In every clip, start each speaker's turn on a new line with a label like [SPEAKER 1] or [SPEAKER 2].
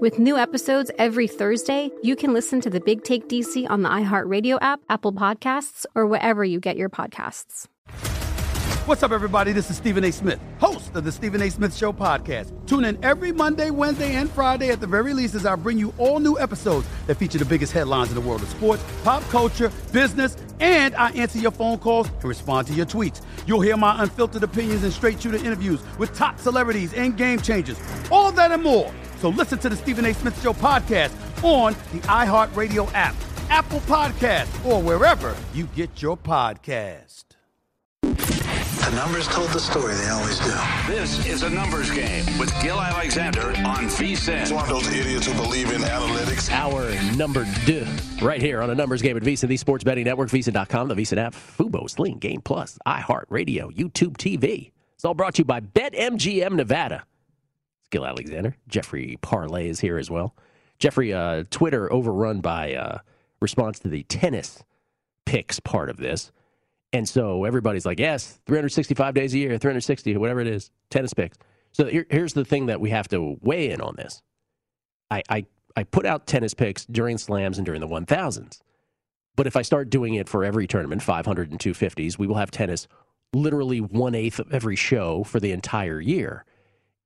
[SPEAKER 1] With new episodes every Thursday, you can listen to the Big Take DC on the iHeartRadio app, Apple Podcasts, or wherever you get your podcasts.
[SPEAKER 2] What's up, everybody? This is Stephen A. Smith, host of the Stephen A. Smith Show podcast. Tune in every Monday, Wednesday, and Friday at the very least as I bring you all new episodes that feature the biggest headlines in the world of sports, pop culture, business, and I answer your phone calls and respond to your tweets. You'll hear my unfiltered opinions and straight shooter interviews with top celebrities and game changers. All that and more. So listen to the Stephen A. Smith Show podcast on the iHeartRadio app, Apple Podcast, or wherever you get your podcast.
[SPEAKER 3] The numbers told the story. They always do.
[SPEAKER 4] This is a numbers game with Gill Alexander on VSIN.
[SPEAKER 5] It's one of those idiots who believe in analytics.
[SPEAKER 6] Hour number two, right here on a numbers game at VSIN, the Sports Betting Network, VSIN.com, the VSIN app, Fubo, Sling, Game Plus, iHeartRadio, YouTube TV. It's all brought to you by BetMGM Nevada. Gill Alexander. Jeffrey Parlay is here as well. Jeffrey, uh, Twitter overrun by uh, response to the tennis picks part of this. And so everybody's like, yes, 365 days a year, 360, whatever it is, tennis picks. So here, here's the thing that we have to weigh in on this. I, I, I put out tennis picks during slams and during the 1000s. But if I start doing it for every tournament, 500 and 250s, we will have tennis literally one eighth of every show for the entire year.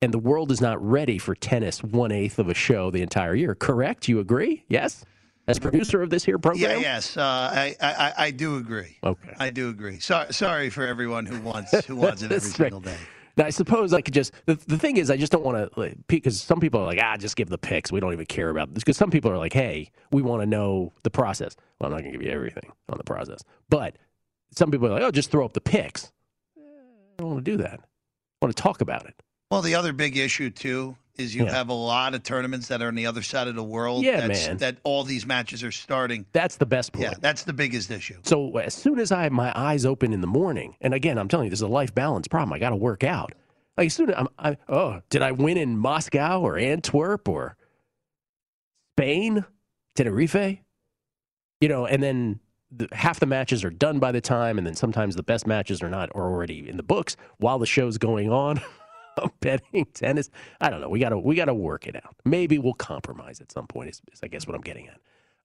[SPEAKER 6] And the world is not ready for tennis one eighth of a show the entire year. Correct? You agree? Yes? as producer of this here program?
[SPEAKER 7] Yeah, yes, uh, I, I I do agree.
[SPEAKER 6] Okay,
[SPEAKER 7] I do agree. Sorry, sorry for everyone who wants who wants it every single day.
[SPEAKER 6] Now, I suppose I could just the, the thing is I just don't want to like, because some people are like ah just give the picks we don't even care about this because some people are like hey we want to know the process well I'm not gonna give you everything on the process but some people are like oh just throw up the picks I don't want to do that I want to talk about it
[SPEAKER 7] well the other big issue too is you yeah. have a lot of tournaments that are on the other side of the world.
[SPEAKER 6] Yeah, man.
[SPEAKER 7] That all these matches are starting.
[SPEAKER 6] That's the best point.
[SPEAKER 7] Yeah, that's the biggest issue.
[SPEAKER 6] So as soon as I have my eyes open in the morning, and again, I'm telling you, this is a life balance problem. I got to work out. Like as soon as I'm, I, oh, did I win in Moscow or Antwerp or Spain, Tenerife? You know, and then the, half the matches are done by the time, and then sometimes the best matches are not are already in the books while the show's going on. betting tennis. I don't know. We gotta we gotta work it out. Maybe we'll compromise at some point. Is, is I guess what I'm getting at.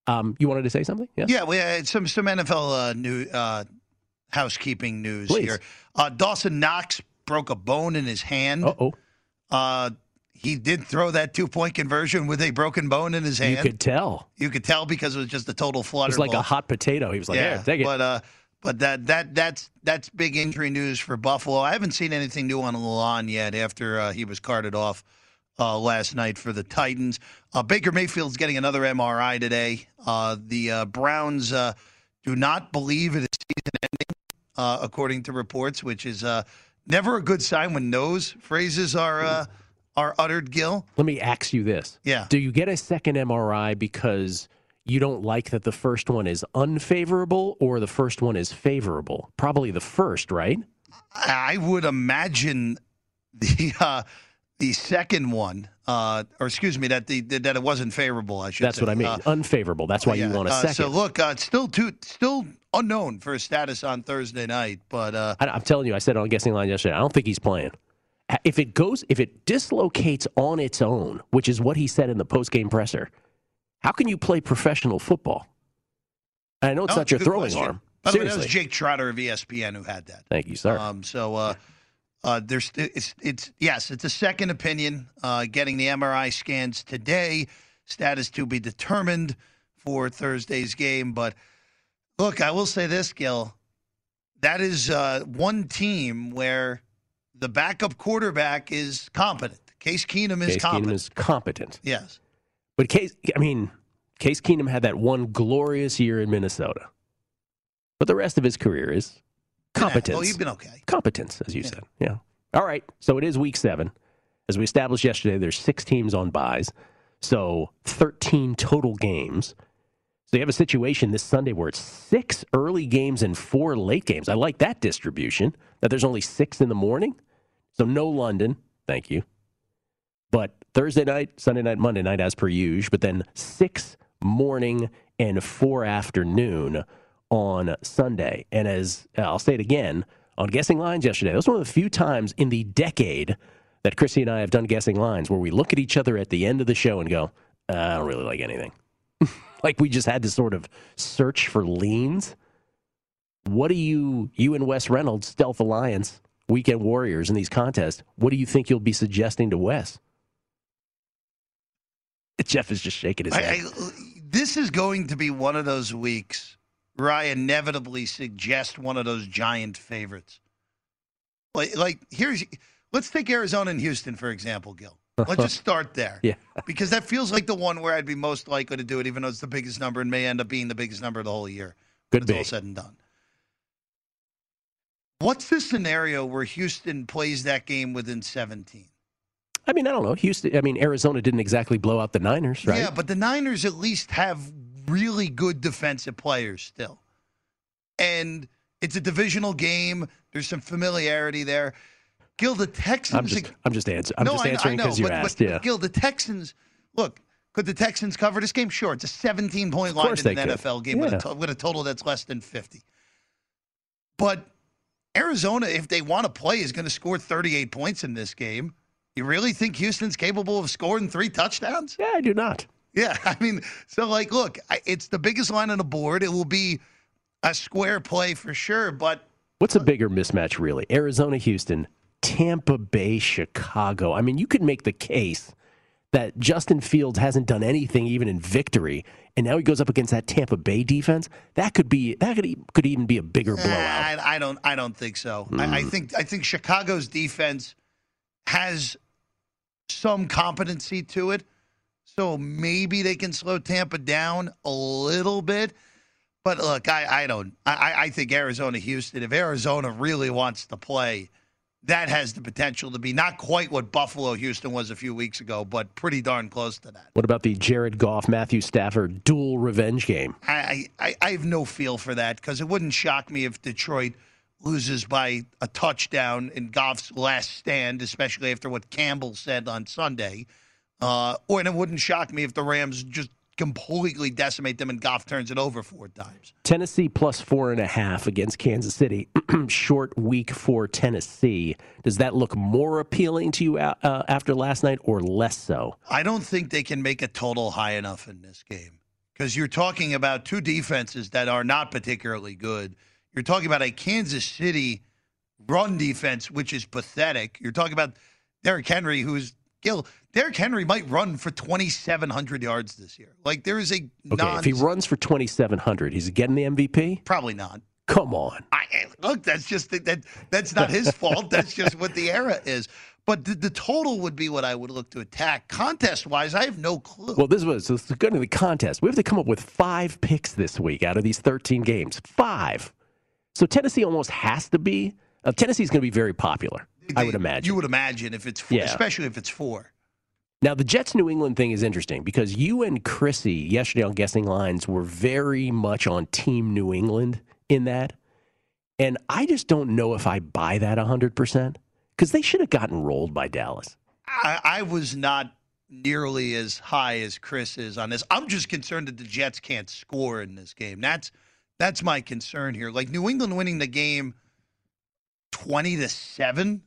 [SPEAKER 6] Um, you wanted to say something?
[SPEAKER 7] Yeah. Yeah. We had some some NFL uh, new uh, housekeeping news
[SPEAKER 6] Please.
[SPEAKER 7] here. Uh, Dawson Knox broke a bone in his hand.
[SPEAKER 6] Uh-oh.
[SPEAKER 7] Uh He did throw that two point conversion with a broken bone in his hand.
[SPEAKER 6] You could tell.
[SPEAKER 7] You could tell because it was just a total flutter.
[SPEAKER 6] It was like
[SPEAKER 7] ball.
[SPEAKER 6] a hot potato. He was like,
[SPEAKER 7] yeah,
[SPEAKER 6] take it.
[SPEAKER 7] But uh, but that that that's that's big injury news for Buffalo. I haven't seen anything new on Lalon yet after uh, he was carted off uh, last night for the Titans. Uh, Baker Mayfield's getting another MRI today. Uh, the uh, Browns uh, do not believe it is season ending, according to reports, which is never a good sign when those phrases are are uttered. Gill,
[SPEAKER 6] let me ask you this:
[SPEAKER 7] Yeah,
[SPEAKER 6] do you get a second MRI because? You don't like that the first one is unfavorable or the first one is favorable? Probably the first, right?
[SPEAKER 7] I would imagine the uh, the second one, uh, or excuse me, that the that it wasn't favorable. I should. Say.
[SPEAKER 6] That's
[SPEAKER 7] say.
[SPEAKER 6] what I mean.
[SPEAKER 7] Uh,
[SPEAKER 6] Unfavorable. That's why
[SPEAKER 7] yeah,
[SPEAKER 6] you want a
[SPEAKER 7] uh,
[SPEAKER 6] second.
[SPEAKER 7] So look, uh, it's still too, still unknown for status on Thursday night, but uh,
[SPEAKER 6] I, I'm telling you, I said on guessing line yesterday. I don't think he's playing. If it goes, if it dislocates on its own, which is what he said in the post game presser, how can you play professional football? And I know it's
[SPEAKER 7] No,
[SPEAKER 6] not your throwing
[SPEAKER 7] question.
[SPEAKER 6] arm.
[SPEAKER 7] By the way, that was Jake Trotter of ESPN who had that.
[SPEAKER 6] Thank you, sir.
[SPEAKER 7] Um, so uh, uh, there's it's it's yes, it's a second opinion. Uh, getting the MRI scans today, status to be determined for Thursday's game. But look, I will say this, Gill, that is uh, one team where the backup quarterback is competent. Case Keenum is
[SPEAKER 6] Case
[SPEAKER 7] competent.
[SPEAKER 6] Keenum is competent.
[SPEAKER 7] yes.
[SPEAKER 6] But Case, I mean, Case Keenum had that one glorious year in Minnesota. But the rest of his career is competence.
[SPEAKER 7] Oh, you've been okay.
[SPEAKER 6] competence, as you said. Yeah. All right. So it is week seven. As we established yesterday, there's six teams on buys. So 13 total games. So you have a situation this Sunday where it's six early games and four late games. I like that distribution, that there's only six in the morning. So no London. Thank you. But Thursday night, Sunday night, Monday night, as per usual. But then six morning and four afternoon on Sunday. And as uh, I'll say it again on guessing lines yesterday, that was one of the few times in the decade that Chrissy and I have done guessing lines where we look at each other at the end of the show and go, uh, I don't really like anything. like we just had to sort of search for leans. What do you, you and Wes Reynolds, Stealth Alliance, Weekend Warriors in these contests, what do you think you'll be suggesting to Wes? Jeff is just shaking his head.
[SPEAKER 7] I, this is going to be one of those weeks where I inevitably suggest one of those giant favorites. Like, like here's let's take Arizona and Houston for example, Gill. Let's just start there.
[SPEAKER 6] Yeah.
[SPEAKER 7] Because that feels like the one where I'd be most likely to do it, even though it's the biggest number and may end up being the biggest number of the whole year.
[SPEAKER 6] Could
[SPEAKER 7] when it's
[SPEAKER 6] be.
[SPEAKER 7] all said and done. What's the scenario where Houston plays that game within 17?
[SPEAKER 6] I mean, I don't know. Houston, I mean, Arizona didn't exactly blow out the Niners, right?
[SPEAKER 7] Yeah, but the Niners at least have really good defensive players still. And it's a divisional game. There's some familiarity there. Gill, the Texans.
[SPEAKER 6] I'm just, I'm just, answer, I'm
[SPEAKER 7] no,
[SPEAKER 6] just answering because you
[SPEAKER 7] but-
[SPEAKER 6] asked.
[SPEAKER 7] but,
[SPEAKER 6] yeah.
[SPEAKER 7] Gill, the Texans. Look, could the Texans cover this game? Sure, it's a 17 point line in an
[SPEAKER 6] could.
[SPEAKER 7] NFL game with, a to- with a total that's less than 50. But Arizona, if they want to play, is going to score 38 points in this game. You really think Houston's capable of scoring three touchdowns?
[SPEAKER 6] Yeah, I do not.
[SPEAKER 7] Yeah, I mean, so like, look, it's the biggest line on the board. It will be a square play for sure, but
[SPEAKER 6] What's a bigger mismatch, really? Arizona, Houston, Tampa Bay, Chicago. I mean, you could make the case that Justin Fields hasn't done anything even in victory, and now he goes up against that Tampa Bay defense. That could be that could, could even be a bigger blowout.
[SPEAKER 7] I, I don't, I don't think so. I, I
[SPEAKER 6] Mm.
[SPEAKER 7] think, I think Chicago's defense has some competency to it, so maybe they can slow Tampa down a little bit. But look, I, I don't. I, I think Arizona, Houston. If Arizona really wants to play, that has the potential to be not quite what Buffalo, Houston was a few weeks ago, but pretty darn close to that.
[SPEAKER 6] What about the Jared Goff, Matthew Stafford dual revenge game?
[SPEAKER 7] I, I, I have no feel for that because it wouldn't shock me if Detroit loses by a touchdown in Goff's last stand, especially after what Campbell said on Sunday. Uh, or and it wouldn't shock me if the Rams just completely decimate them and Goff turns it over four times.
[SPEAKER 6] Tennessee plus four and a half against Kansas City. Short week for Tennessee. Does that look more appealing to you uh, uh, after last night or less so?
[SPEAKER 7] I don't think they can make a total high enough in this game because you're talking about two defenses that are not particularly good. You're talking about a Kansas City run defense, which is pathetic. You're talking about Derrick Henry, who's Gill. Derrick Henry might run for 2,700 yards this year. Like there is a
[SPEAKER 6] Okay,
[SPEAKER 7] non.
[SPEAKER 6] if he runs for 2,700, he's getting the MVP?
[SPEAKER 7] Probably not.
[SPEAKER 6] Come on.
[SPEAKER 7] I, look, that's just that. That's not his fault. That's just what the era is. But the, the total would be what I would look to attack. Contest wise, I have no clue.
[SPEAKER 6] Well, this was so going to the contest. We have to come up with five picks this week out of these 13 games. Five. So Tennessee almost has to be. Uh, Tennessee's going to be very popular, I would imagine.
[SPEAKER 7] You would imagine if it's four,
[SPEAKER 6] Yeah.
[SPEAKER 7] especially if it's four.
[SPEAKER 6] Now, the Jets New England thing is interesting because you and Chrissy yesterday on Guessing Lines were very much on Team New England in that. And I just don't know if I buy that 100% because they should have gotten rolled by Dallas.
[SPEAKER 7] I, I was not nearly as high as Chris is on this. I'm just concerned that the Jets can't score in this game. That's that's my concern here. Like New England winning the game 20 to 7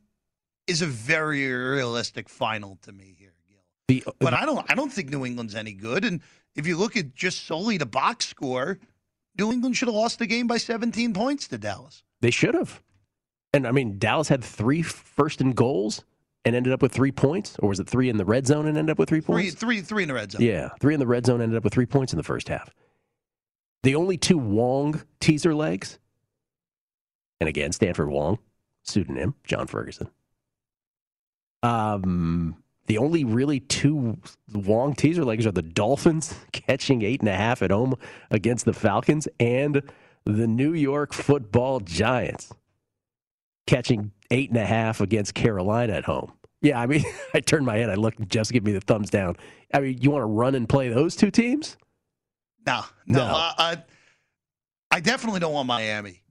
[SPEAKER 7] is a very realistic final to me here, Gill.
[SPEAKER 6] Uh,
[SPEAKER 7] but I don't I don't think New England's any good and if you look at just solely the box score, New England should have lost the game by 17 points to Dallas.
[SPEAKER 6] They should have. And I mean, Dallas had three first and goals and ended up with three points, or was it three in the red zone and ended up with three points?
[SPEAKER 7] Three, three, three in the red zone.
[SPEAKER 6] Yeah, three in the red zone ended up with three points in the first half. The only two Wong teaser legs, and again, Stanford Wong, pseudonym John Ferguson. Um, the only really two Wong teaser legs are the Dolphins catching eight and a half at home against the Falcons, and the New York Football Giants catching eight and a half against Carolina at home. Yeah, I mean, I turned my head. I looked. Just give me the thumbs down. I mean, you want to run and play those two teams?
[SPEAKER 7] No, no.
[SPEAKER 6] No.
[SPEAKER 7] Uh, uh, I definitely don't want Miami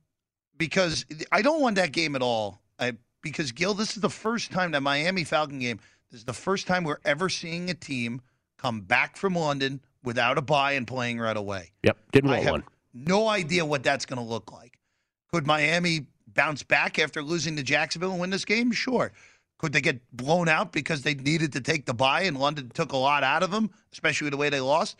[SPEAKER 7] because I don't want that game at all. I, because Gill, this is the first time that Miami Falcon game. This is the first time we're ever seeing a team come back from London without a buy and playing right away.
[SPEAKER 6] Yep, didn't
[SPEAKER 7] I have
[SPEAKER 6] one.
[SPEAKER 7] no idea what that's going to look like. Could Miami bounce back after losing to Jacksonville and win this game? Sure. Could they get blown out because they needed to take the buy and London took a lot out of them, especially the way they lost?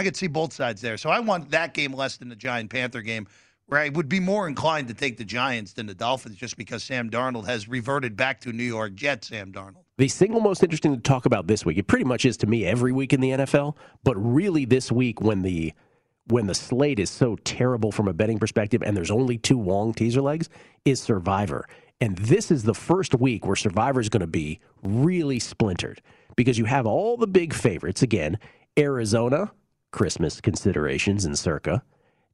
[SPEAKER 7] I could see both sides there. So I want that game less than the Giant Panther game, where I would be more inclined to take the Giants than the Dolphins just because Sam Darnold has reverted back to New York Jets Sam Darnold.
[SPEAKER 6] The single most interesting to talk about this week, it pretty much is to me every week in the NFL, but really this week when the when the slate is so terrible from a betting perspective and there's only two Wong teaser legs, is Survivor. And this is the first week where Survivor is going to be really splintered because you have all the big favorites again Arizona, Christmas considerations and circa,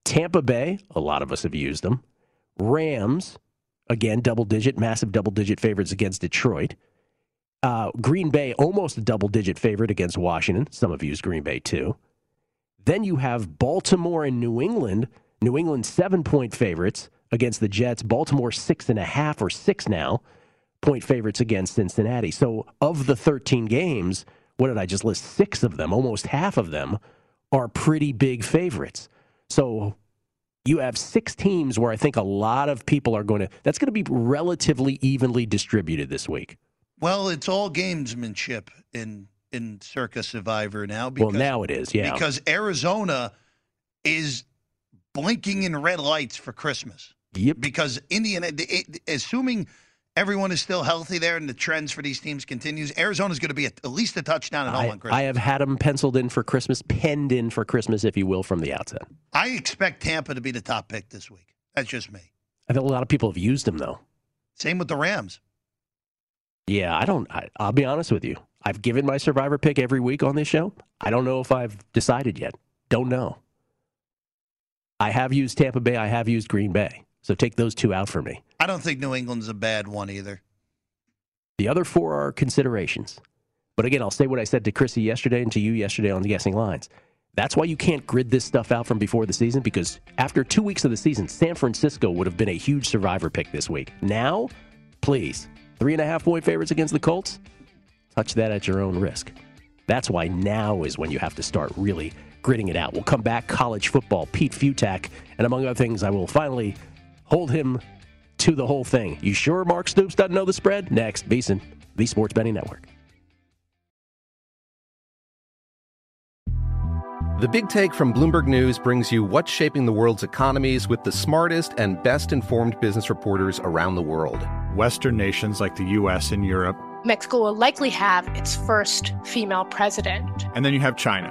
[SPEAKER 6] Tampa Bay, a lot of us have used them, Rams, again, double digit, massive double digit favorites against Detroit. Uh, Green Bay, almost a double digit favorite against Washington. Some have used Green Bay too. Then you have Baltimore and New England. New England seven point favorites against the Jets. Baltimore six and a half or six now point favorites against Cincinnati. So of the 13 games, what did I just list? Six of them, almost half of them, are pretty big favorites. So you have six teams where I think a lot of people are going to, that's going to be relatively evenly distributed this week.
[SPEAKER 7] Well, it's all gamesmanship in in Circa Survivor now. Because,
[SPEAKER 6] well, now it is, yeah.
[SPEAKER 7] Because Arizona is blinking in red lights for Christmas.
[SPEAKER 6] Yep.
[SPEAKER 7] Because Indiana, assuming everyone is still healthy there and the trends for these teams continues, Arizona's going to be at, at least a touchdown at home
[SPEAKER 6] I,
[SPEAKER 7] on Christmas.
[SPEAKER 6] I have had them penciled in for Christmas, penned in for Christmas, if you will, from the outset.
[SPEAKER 7] I expect Tampa to be the top pick this week. That's just me.
[SPEAKER 6] I think a lot of people have used them, though.
[SPEAKER 7] Same with the Rams.
[SPEAKER 6] Yeah, I don't. I, I'll be honest with you. I've given my survivor pick every week on this show. I don't know if I've decided yet. Don't know. I have used Tampa Bay. I have used Green Bay. So take those two out for me.
[SPEAKER 7] I don't think New England's a bad one either.
[SPEAKER 6] The other four are considerations. But again, I'll say what I said to Chrissy yesterday and to you yesterday on the guessing lines. That's why you can't grid this stuff out from before the season because after two weeks of the season, San Francisco would have been a huge survivor pick this week. Now, please, three and a half point favorites against the Colts, touch that at your own risk. That's why now is when you have to start really gritting it out. We'll come back, college football, Pete Fiutak, and among other things, I will finally hold him to the whole thing. You sure Mark Stoops doesn't know the spread? Next, VSIN, the Sports Betting Network.
[SPEAKER 8] The Big Take from Bloomberg News brings you what's shaping the world's economies with the smartest and best informed business reporters around the world.
[SPEAKER 9] Western nations like the U.S. and Europe.
[SPEAKER 10] Mexico will likely have its first female president.
[SPEAKER 9] And then you have China.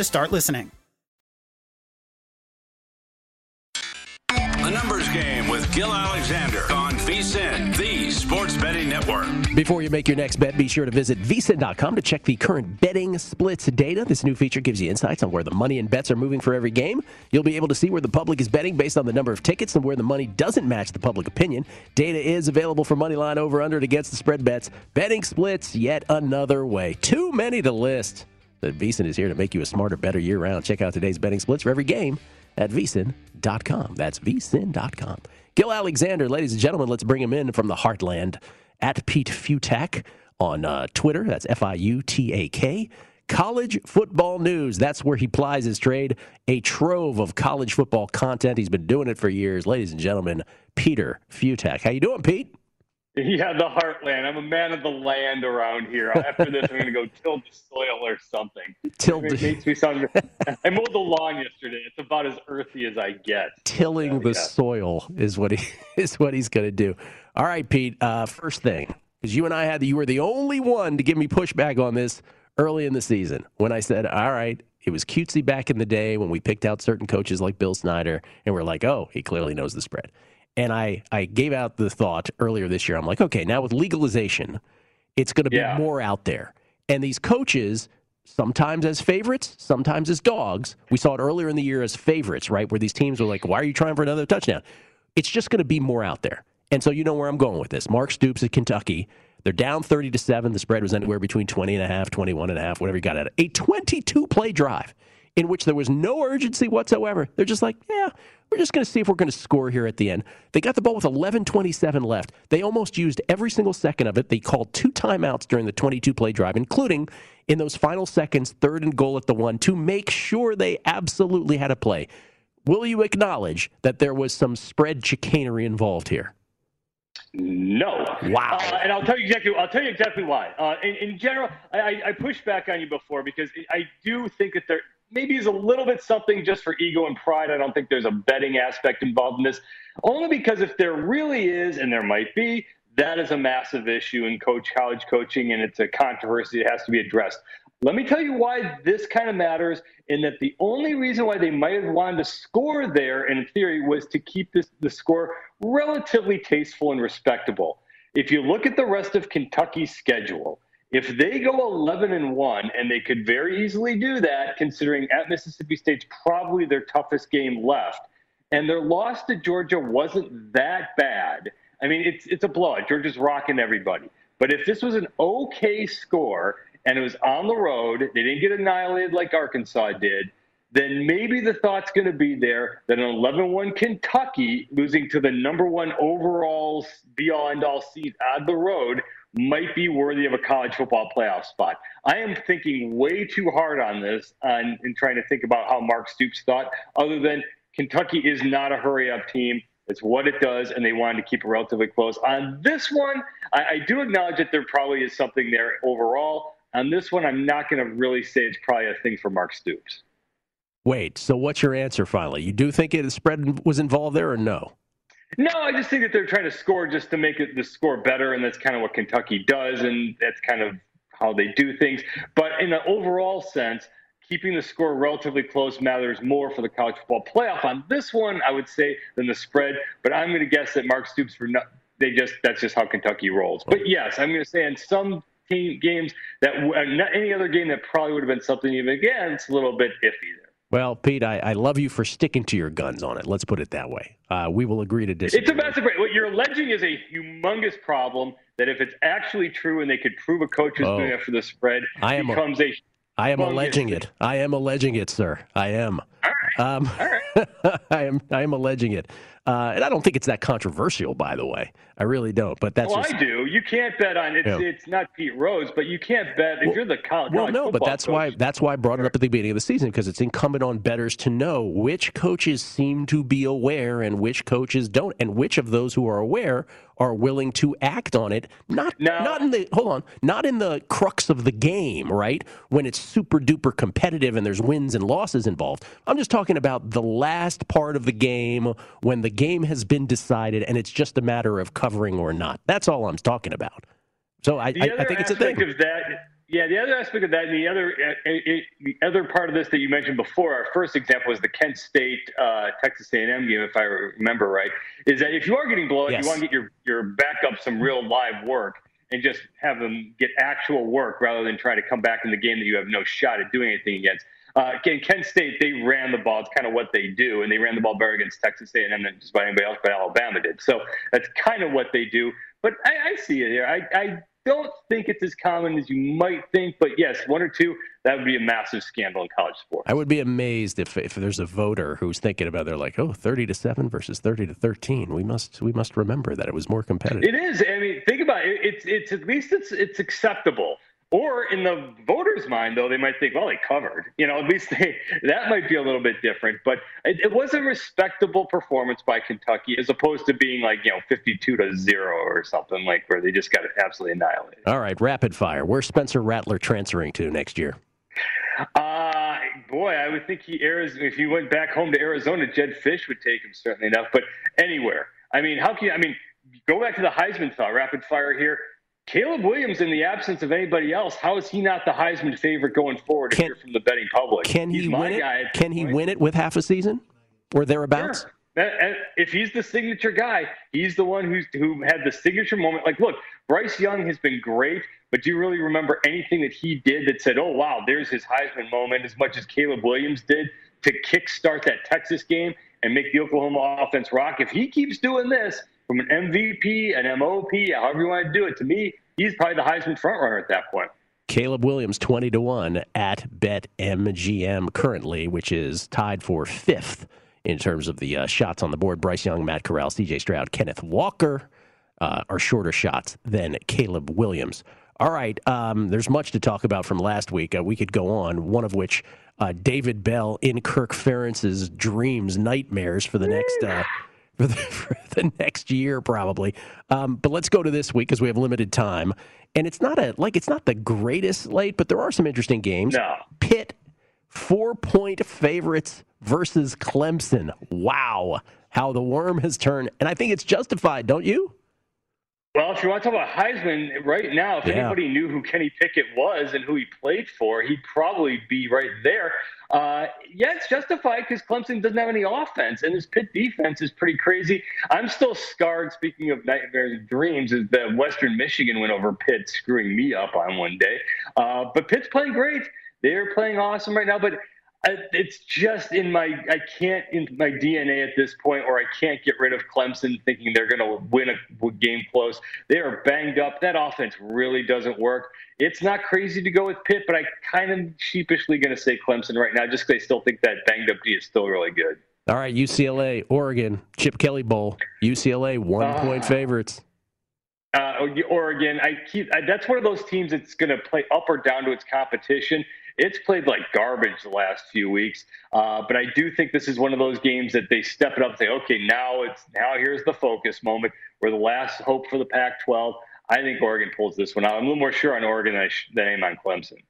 [SPEAKER 11] to start listening.
[SPEAKER 4] The Numbers Game with Gill Alexander on VSIN, the Sports Betting Network.
[SPEAKER 6] Before you make your next bet, be sure to visit vsin.com to check the current betting splits data. This new feature gives you insights on where the money and bets are moving for every game. You'll be able to see where the public is betting based on the number of tickets and where the money doesn't match the public opinion. Data is available for money line over under and against the spread bets. Betting splits yet another way. Too many to list. But VSIN is here to make you a smarter, better year round. Check out today's betting splits for every game at vsin.com. That's vsin.com. Gill Alexander, ladies and gentlemen, let's bring him in from the heartland at Pete Fiutak on uh, Twitter. That's F I U T A K. College football news. That's where he plies his trade. A trove of college football content. He's been doing it for years. Ladies and gentlemen, Peter Fiutak. How you doing, Pete?
[SPEAKER 12] Yeah, the heartland. I'm a man of the land around here. After this, I'm going to go till the soil or something.
[SPEAKER 6] Till
[SPEAKER 12] it makes me sound. I mowed the lawn yesterday. It's about as earthy as I get.
[SPEAKER 6] Tilling
[SPEAKER 12] So,
[SPEAKER 6] the
[SPEAKER 12] yeah.
[SPEAKER 6] soil is what he is what he's going to do. All right, Pete. Uh, first thing, because you and I had you were the only one to give me pushback on this early in the season when I said, "All right." It was cutesy back in the day when we picked out certain coaches like Bill Snyder, and we're like, "Oh, he clearly knows the spread." And I, I gave out the thought earlier this year. I'm like, okay, now with legalization, it's going to be
[SPEAKER 12] Yeah.
[SPEAKER 6] more out there. And these coaches, sometimes as favorites, sometimes as dogs. We saw it earlier in the year as favorites, right? Where these teams were like, why are you trying for another touchdown? It's just going to be more out there. And so you know where I'm going with this. Mark Stoops at Kentucky. They're down 30 to 7. The spread was anywhere between 20 and a half, 21 and a half, whatever you got at it. A 22 play drive in which there was no urgency whatsoever. They're just like, yeah, we're just going to see if we're going to score here at the end. They got the ball with 11:27 left. They almost used every single second of it. They called two timeouts during the 22 play drive, including in those final seconds, third and goal at the one, to make sure they absolutely had a play. Will you acknowledge that there was some spread chicanery involved here?
[SPEAKER 12] No.
[SPEAKER 6] Wow.
[SPEAKER 12] Uh, and I'll tell you exactly. I'll tell you exactly why. Uh, in, in general, I, I, I pushed back on you before because I do think that there maybe is a little bit something just for ego and pride. I don't think there's a betting aspect involved in this. Only because if there really is, and there might be, that is a massive issue in coach college coaching, and it's a controversy that has to be addressed. Let me tell you why this kind of matters, in that the only reason why they might have wanted to score there, in theory, was to keep this the score relatively tasteful and respectable. If you look at the rest of Kentucky's schedule, if they go 11 and 1, and they could very easily do that, considering at Mississippi State's probably their toughest game left, and their loss to Georgia wasn't that bad. I mean, it's it's a blowout. Georgia's rocking everybody. But if this was an okay score and it was on the road, they didn't get annihilated like Arkansas did, then maybe the thought's going to be there that an 11 1 Kentucky losing to the number one overall be all end all seed on the road might be worthy of a college football playoff spot. I am thinking way too hard on this and, trying to think about how Mark Stoops thought, other than Kentucky is not a hurry up team. It's what it does, and they wanted to keep it relatively close. On this one, I, I do acknowledge that there probably is something there overall. On this one, I'm not going to really say it's probably a thing for Mark Stoops.
[SPEAKER 6] Wait, so what's your answer finally? You do think it spread was involved there or no?
[SPEAKER 12] No, I just think that they're trying to score just to make it the score better, and that's kind of what Kentucky does, and that's kind of how they do things. But in the overall sense, keeping the score relatively close matters more for the college football playoff on this one, I would say, than the spread. But I'm going to guess that Mark Stoops for not, they just that's just how Kentucky rolls. But yes, I'm going to say in some team games that uh, not any other game that probably would have been something even again, it's a little bit iffy.
[SPEAKER 6] Well, Pete, I, I love you for sticking to your guns on it. Let's put it that way. Uh, we will agree to disagree.
[SPEAKER 12] It's a massive. What you're alleging is a humongous problem. That if it's actually true and they could prove a coach is
[SPEAKER 6] Oh.
[SPEAKER 12] doing it for the spread,
[SPEAKER 6] I am a-
[SPEAKER 12] becomes a.
[SPEAKER 6] I am alleging it. I am alleging it, sir. I am. Um, I am. I am alleging it, uh, and I don't think it's that controversial. By the way, I really don't. But that's
[SPEAKER 12] well,
[SPEAKER 6] just,
[SPEAKER 12] I do. You can't bet on it's.
[SPEAKER 6] Yeah.
[SPEAKER 12] It's not Pete Rose, but you can't bet if you're the college.
[SPEAKER 6] Well,
[SPEAKER 12] college
[SPEAKER 6] no, but that's
[SPEAKER 12] coach,
[SPEAKER 6] why that's why I brought it up at the beginning of the season because it's incumbent on betters to know which coaches seem to be aware and which coaches don't, and which of those who are aware are willing to act on it. Not not in the hold on, not in the crux of the game, right? When it's super duper competitive and there's wins and losses involved. I'm just talking about the last part of the game when the game has been decided and it's just a matter of covering or not. That's all I'm talking about. So I, I, I think it's a thing.
[SPEAKER 12] of that. Yeah, the other aspect of that, and the other uh, it, the other part of this that you mentioned before, our first example was the Kent State uh, Texas A&M game, if I remember right, is that if you are getting blowout,
[SPEAKER 6] Yes.
[SPEAKER 12] you want to get your your backup some real live work and just have them get actual work rather than try to come back in the game that you have no shot at doing anything against. Uh, again, Kent State they ran the ball. It's kind of what they do, and they ran the ball better against Texas A&M than just about anybody else, but Alabama did. So that's kind of what they do. But I, I see it here. I, I don't think it's as common as you might think, but yes, one or two that would be a massive scandal in college sports.
[SPEAKER 6] I would be amazed if if there's a voter who's thinking about they're like, oh, 30 to 7 versus 30 to 13. We must we must remember that it was more competitive.
[SPEAKER 12] It is. I mean, think about it. It's it's at least it's it's acceptable. Or in the voters' mind, though, they might think, well, they covered. You know, at least they that might be a little bit different. But it, it was a respectable performance by Kentucky, as opposed to being like you know fifty-two to zero or something like where they just got absolutely annihilated.
[SPEAKER 6] All right, rapid fire. Where's Spencer Rattler transferring to next year?
[SPEAKER 12] Uh, boy, I would think he airs if he went back home to Arizona, Jedd Fisch would take him certainly enough. But anywhere, I mean, how can you? I mean, go back to the Heisman thought. Rapid fire here. Caleb Williams, in the absence of anybody else, how is he not the Heisman favorite going forward? if you're from the betting public,
[SPEAKER 6] Can
[SPEAKER 12] He's
[SPEAKER 6] he win it? Can he win it with half a season or thereabouts?
[SPEAKER 12] Sure. That- that- if he's the signature guy, he's the one who's who had the signature moment. Like, look, Bryce Young has been great, but do you really remember anything that he did that said, "Oh wow, there's his Heisman moment"? As much as Caleb Williams did to kickstart that Texas game and make the Oklahoma offense rock. If he keeps doing this from an MVP, an MOP, however you want to do it, to me, he's probably the Heisman frontrunner at that point.
[SPEAKER 6] Caleb Williams 20 to 1 at BetMGM currently, which is tied for fifth in terms of the uh, shots on the board. Bryce Young, Matt Corral, CJ Stroud, Kenneth Walker uh, are shorter shots than Caleb Williams. All right, um, there's much to talk about from last week. Uh, we could go on, one of which uh, David Bell in Kirk Ferentz's dreams, nightmares for the next. For the, for the next year, probably. Um, but let's go to this week because we have limited time, and it's not a like it's not the greatest slate, but there are some interesting games.
[SPEAKER 12] No.
[SPEAKER 6] Pitt four point favorites versus Clemson. Wow, how the worm has turned, and I think it's justified, don't you?
[SPEAKER 12] Well, if you want to talk about Heisman right now, if
[SPEAKER 6] Yeah.
[SPEAKER 12] anybody knew who Kenny Pickett was and who he played for, he'd probably be right there. Uh, yeah, it's justified because Clemson doesn't have any offense, and his Pitt defense is pretty crazy. I'm still scarred. Speaking of nightmares and dreams, is that Western Michigan went over Pitt, screwing me up on one day. Uh, but Pitt's playing great. They're playing awesome right now, but it's just in my I can't in my DNA at this point, or I can't get rid of Clemson thinking they're going to win a game close. They are banged up. That offense really doesn't work. It's not crazy to go with Pitt, but I kind of sheepishly going to say Clemson right now, just because I still think that banged up D is still really good.
[SPEAKER 6] All right, UCLA, Oregon, Chip Kelly Bowl. UCLA one point
[SPEAKER 12] Ah.
[SPEAKER 6] favorites.
[SPEAKER 12] Uh, Oregon, I keep I, that's one of those teams that's going to play up or down to its competition. It's played like garbage the last few weeks, uh, but I do think this is one of those games that they step it up and say, okay, now it's now here's the focus moment. We're the last hope for the Pac-12. I think Oregon pulls this one out. I'm a little more sure on Oregon than I, sh- than I am on Clemson.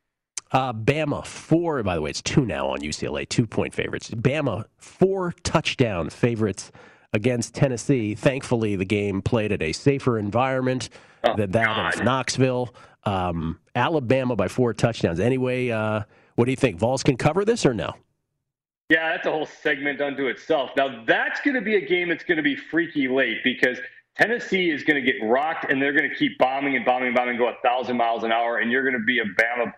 [SPEAKER 6] Uh, Bama, four, by the way, it's two now on UCLA, two point favorites. Bama, four touchdown favorites against Tennessee. Thankfully, the game played at a safer environment than that of Knoxville. Um, Alabama by four touchdowns. Anyway, uh, what do you think? Vols can cover this or no?
[SPEAKER 12] Yeah, that's a whole segment unto itself. Now, that's going to be a game that's going to be freaky late because Tennessee is going to get rocked and they're going to keep bombing and bombing and bombing, go a thousand miles an hour, and you're going to be a Bama.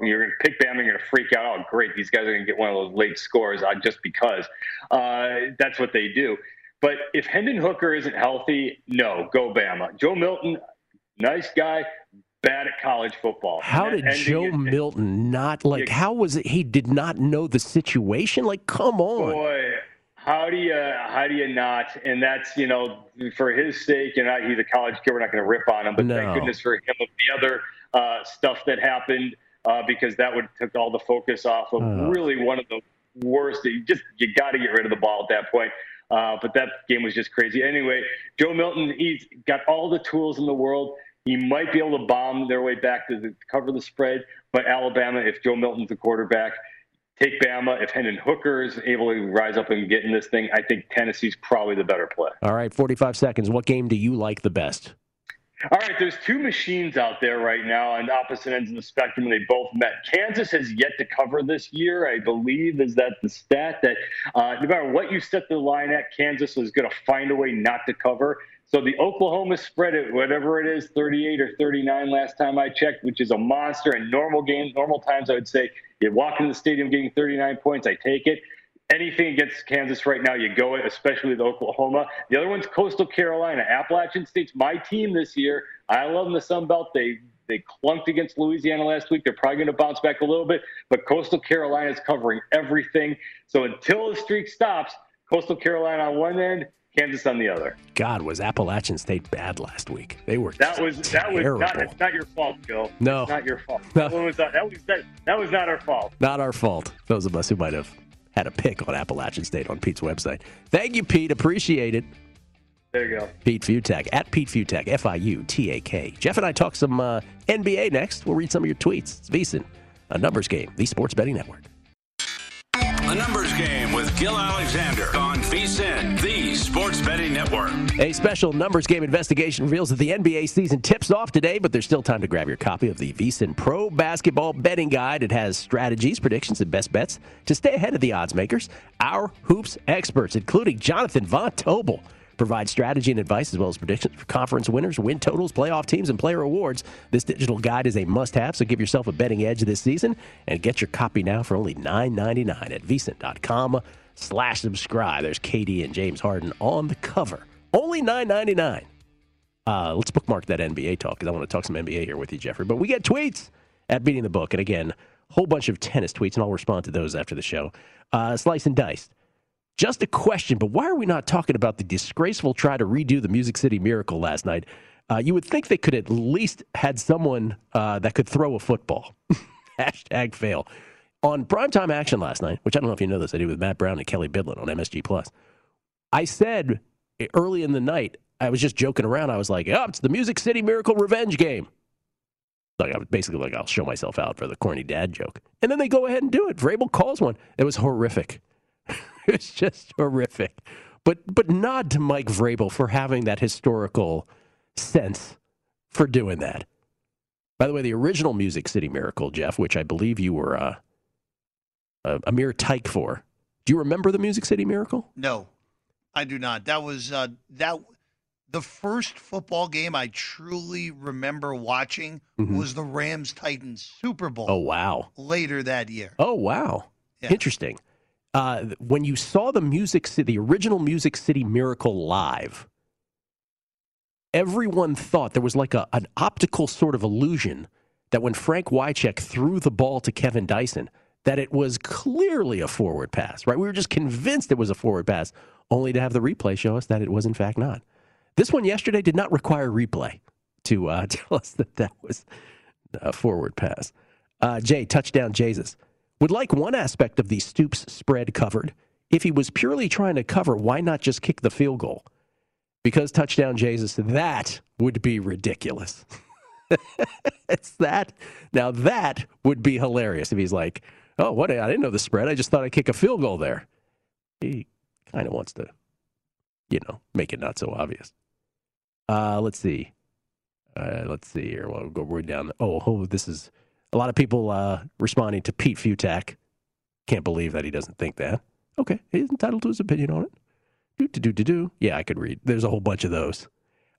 [SPEAKER 12] You're going to pick Bama, you're going to freak out. Oh, great, these guys are going to get one of those late scores uh, just because. Uh, that's what they do. But if Hendon Hooker isn't healthy, no, go Bama. Joe Milton, nice guy, bad at college football.
[SPEAKER 6] How did Joe
[SPEAKER 12] is-
[SPEAKER 6] Milton not like? How was it? He did not know the situation. Like, come on.
[SPEAKER 12] Boy, how do you how do you not? And that's you know for his sake, and I, he's a college kid. We're not going to rip on him, but
[SPEAKER 6] No.
[SPEAKER 12] thank goodness for him of the other uh, stuff that happened uh, because that would took all the focus off of
[SPEAKER 6] Oh.
[SPEAKER 12] really one of the worst. You just you got to get rid of the ball at that point. Uh, but that game was just crazy. Anyway, Joe Milton, he's got all the tools in the world. He might be able to bomb their way back to, the, to cover the spread. But Alabama, if Joe Milton's the quarterback, take Bama. If Hendon Hooker is able to rise up and get in this thing, I think Tennessee's probably the better play.
[SPEAKER 6] All right, 45 seconds. What game do you like the best?
[SPEAKER 12] All right, there's two machines out there right now on opposite ends of the spectrum, and they both met. Kansas has yet to cover this year, I believe. Is that the stat that uh, no matter what you set the line at, Kansas is going to find a way not to cover. So the Oklahoma spread at whatever it is, 38 or 39 last time I checked, which is a monster. In normal games, normal times, I would say you walk into the stadium getting 39 points, I take it anything against Kansas right now, you go it, especially with Oklahoma. The other one's Coastal Carolina. Appalachian State's my team this year. I love them, the Sun Belt. They they clunked against Louisiana last week. They're probably going to bounce back a little bit, but Coastal Carolina is covering everything. So until the streak stops, Coastal Carolina on one end, Kansas on the other.
[SPEAKER 6] God, was Appalachian State bad last week? They were
[SPEAKER 12] That was that was not it's not your fault, Bill.
[SPEAKER 6] No.
[SPEAKER 12] it's not your fault.
[SPEAKER 6] No.
[SPEAKER 12] That was not, that was that, that was not our fault.
[SPEAKER 6] Not our fault. Those of us who might have had a pick on Appalachian State on Pete's website. Thank you, Pete. Appreciate it.
[SPEAKER 12] There you go.
[SPEAKER 6] Pete Fiutak at Pete Fiutak, F I U T A K. Jeff and I talk some uh, NBA next. We'll read some of your tweets. It's VSiN, a numbers game, the Sports Betting Network.
[SPEAKER 4] A numbers game with Gill Alexander on VSIN, the Sports Betting Network.
[SPEAKER 6] A special numbers game investigation reveals that the NBA season tips off today, but there's still time to grab your copy of the VSiN Pro Basketball Betting Guide. It has strategies, predictions, and best bets to stay ahead of the odds makers. Our hoops experts, including Jonathan Von Tobel, provide strategy and advice as well as predictions for conference winners, win totals, playoff teams, and player awards. This digital guide is a must-have, so give yourself a betting edge this season and get your copy now for only $9.99 at VSiN.com slash subscribe. There's KD and James Harden on the cover. Only $9.99. Uh, let's bookmark that NBA talk because I want to talk some NBA here with you, Jeffrey. But we get tweets at Beating the Book. And again, a whole bunch of tennis tweets, and I'll respond to those after the show. Uh, slice and dice. Just a question, but why are we not talking about the disgraceful try to redo the Music City Miracle last night? Uh, you would think they could at least had someone uh, that could throw a football. Hashtag fail. On primetime action last night, which I don't know if you know this, I did with Matt Brown and Kelly Bidlin on MSG Plus. I said early in the night, I was just joking around. I was like, "Oh, it's the Music City Miracle revenge game." Like I was basically like, "I'll show myself out for the corny dad joke," and then they go ahead and do it. Vrabel calls one. It was horrific. it was just horrific. but but nod to Mike Vrabel for having that historical sense for doing that. By the way, the original Music City Miracle, Jeff, which I believe you were uh, a, a mere tyke for. Do you remember the Music City Miracle?
[SPEAKER 7] No, I do not. That was uh, that the first football game I truly remember watching
[SPEAKER 6] Mhm.
[SPEAKER 7] was the Rams Titans Super Bowl.
[SPEAKER 6] Oh wow!
[SPEAKER 7] Later that year.
[SPEAKER 6] Oh wow! Interesting. Uh, when you saw the Music City, the original Music City Miracle live, everyone thought there was like a, an optical sort of illusion that when Frank Wycheck threw the ball to Kevin Dyson, that it was clearly a forward pass. Right? We were just convinced it was a forward pass, only to have the replay show us that it was in fact not. This one yesterday did not require replay to uh, tell us that that was a forward pass. Uh, Jay, touchdown Jesus. Would like one aspect of the Stoops spread covered. If he was purely trying to cover, why not just kick the field goal? Because touchdown Jesus, that would be ridiculous. it's that. Now that would be hilarious if he's like, oh, what? I didn't know the spread. I just thought I'd kick a field goal there. He kind of wants to, you know, make it not so obvious. Uh, let's see. Uh, let's see here. We'll go right down. Oh, oh, this is a lot of people uh, responding to Pete Fiutak. Can't believe that he doesn't think that. Okay, he's entitled to his opinion on it. Do do do do do. Yeah, I could read. There's a whole bunch of those.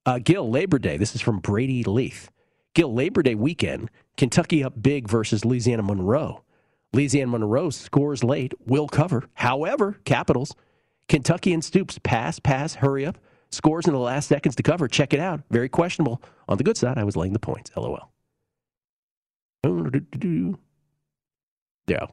[SPEAKER 6] Uh, Gill Labor Day. This is from Brady Leith. Gill Labor Day weekend. Kentucky up big versus Louisiana Monroe. Louisiana Monroe scores late, will cover. However, Capitals, Kentucky and Stoops pass, pass, hurry up, scores in the last seconds to cover. Check it out. Very questionable. On the good side, I was laying the points. LOL. Yeah.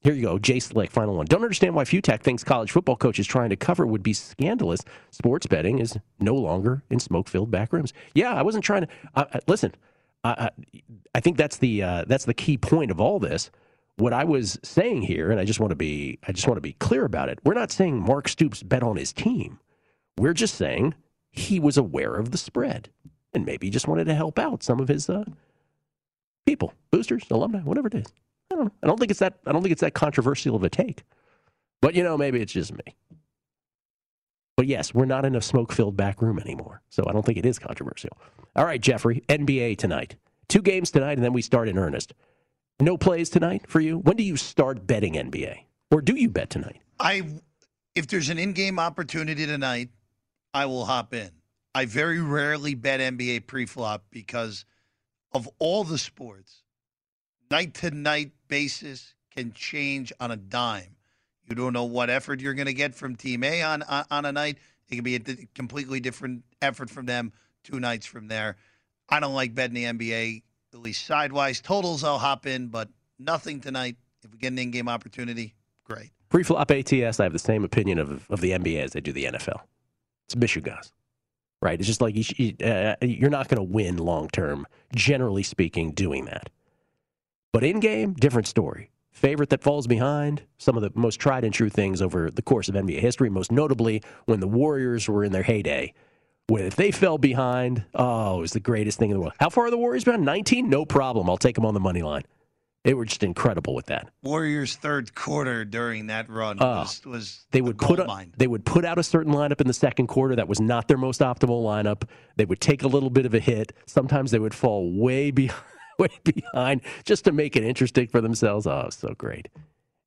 [SPEAKER 6] Here you go. Jay Slick, final one. Don't understand why Fiutak thinks college football coaches trying to cover would be scandalous. Sports betting is no longer in smoke filled back rooms. Yeah, I wasn't trying to. Uh, listen, I, I, I think that's the uh, that's the key point of all this. What I was saying here, and I just want to be I just want to be clear about it. We're not saying Mark Stoops bet on his team. We're just saying he was aware of the spread and maybe just wanted to help out some of his uh, people, boosters, alumni, whatever it is. I don't know. I don't think it's that. I don't think it's that controversial of a take. But you know, maybe it's just me. But yes, we're not in a smoke-filled back room anymore, so I don't think it is controversial. All right, Jeffrey, NBA tonight. Two games tonight, and then we start in earnest. No plays tonight for you. When do you start betting NBA, or do you bet tonight?
[SPEAKER 7] I, if there's an in-game opportunity tonight, I will hop in. I very rarely bet NBA pre-flop because of all the sports, night to night basis can change on a dime. You don't know what effort you're going to get from Team A on, on on a night. It can be a completely different effort from them two nights from there. I don't like betting the NBA at least sidewise. Totals I'll hop in, but nothing tonight. If we get an in-game opportunity, great.
[SPEAKER 6] Pre-flop ATS, I have the same opinion of, of the NBA as they do the NFL. It's Michigas, right? It's just like you, you, uh, you're not going to win long term, generally speaking, doing that. But in game, different story. Favorite that falls behind, some of the most tried and true things over the course of NBA history, most notably when the Warriors were in their heyday. When if they fell behind, oh, it was the greatest thing in the world. How far are the Warriors behind? 19? No problem. I'll take them on the money line. They were just incredible with that.
[SPEAKER 7] Warriors' third quarter during that run
[SPEAKER 6] Oh.
[SPEAKER 7] was, was
[SPEAKER 6] They would
[SPEAKER 7] gold
[SPEAKER 6] put
[SPEAKER 7] mine.
[SPEAKER 6] they would put out a certain lineup in the second quarter that was not their most optimal lineup. They would take a little bit of a hit. Sometimes they would fall way behind, way behind just to make it interesting for themselves. Oh, so great.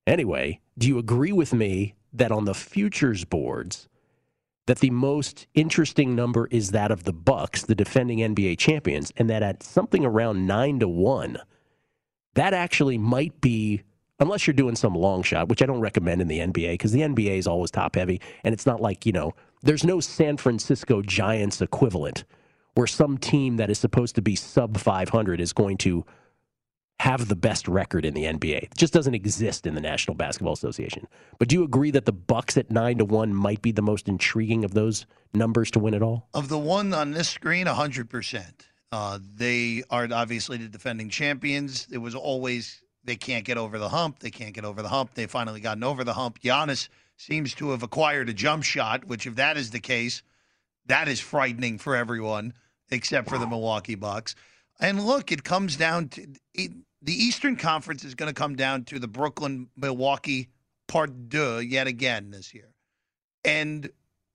[SPEAKER 6] Anyway, do you agree with me that on the futures boards that the most interesting number is that of the Bucks, the defending NBA champions, and that at something around 9 to 1, that actually might be unless you're doing some long shot, which I don't recommend in the NBA because the NBA is always top heavy, and it's not like you know there's no San Francisco Giants equivalent where some team that is supposed to be sub 500 is going to have the best record in the NBA. It just doesn't exist in the National Basketball Association. But do you agree that the Bucks at nine to one might be the most intriguing of those numbers to win it all?
[SPEAKER 7] Of the one on this screen, 100%. Uh, they are obviously the defending champions. It was always they can't get over the hump. They can't get over the hump. They finally gotten over the hump. Giannis seems to have acquired a jump shot, which, if that is the case, that is frightening for everyone except for the Milwaukee Bucks. And look, it comes down to it, the Eastern Conference is going to come down to the Brooklyn Milwaukee part deux yet again this year. And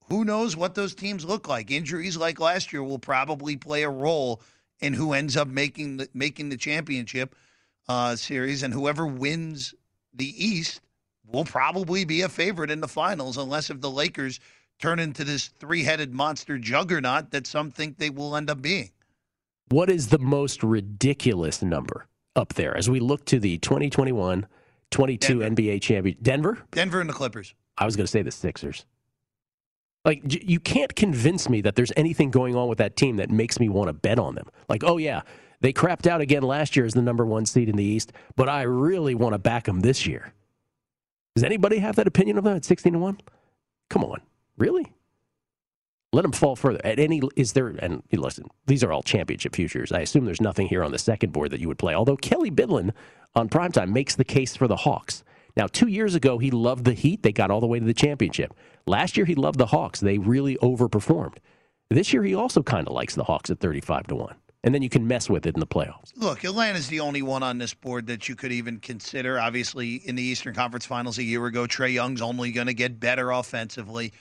[SPEAKER 7] who knows what those teams look like? Injuries like last year will probably play a role in who ends up making the, making the championship uh, series, and whoever wins the East will probably be a favorite in the finals, unless if the Lakers turn into this three-headed monster juggernaut that some think they will end up being.
[SPEAKER 6] What is the most ridiculous number up there as we look to the 2021 22 NBA champion? Denver?
[SPEAKER 7] Denver and the Clippers.
[SPEAKER 6] I was going to say the Sixers. Like, you can't convince me that there's anything going on with that team that makes me want to bet on them. Like, oh, yeah, they crapped out again last year as the number one seed in the East, but I really want to back them this year. Does anybody have that opinion of them at 16 to 1? Come on. Really? Let them fall further. At any is there and listen, these are all championship futures. I assume there's nothing here on the second board that you would play. Although Kelly Bidlin on primetime makes the case for the Hawks. Now, two years ago, he loved the Heat. They got all the way to the championship. Last year, he loved the Hawks. They really overperformed. This year, he also kind of likes the Hawks at 35 to 1. And then you can mess with it in the playoffs.
[SPEAKER 7] Look, Atlanta's the only one on this board that you could even consider. Obviously, in the Eastern Conference Finals a year ago, Trae Young's only going to get better offensively.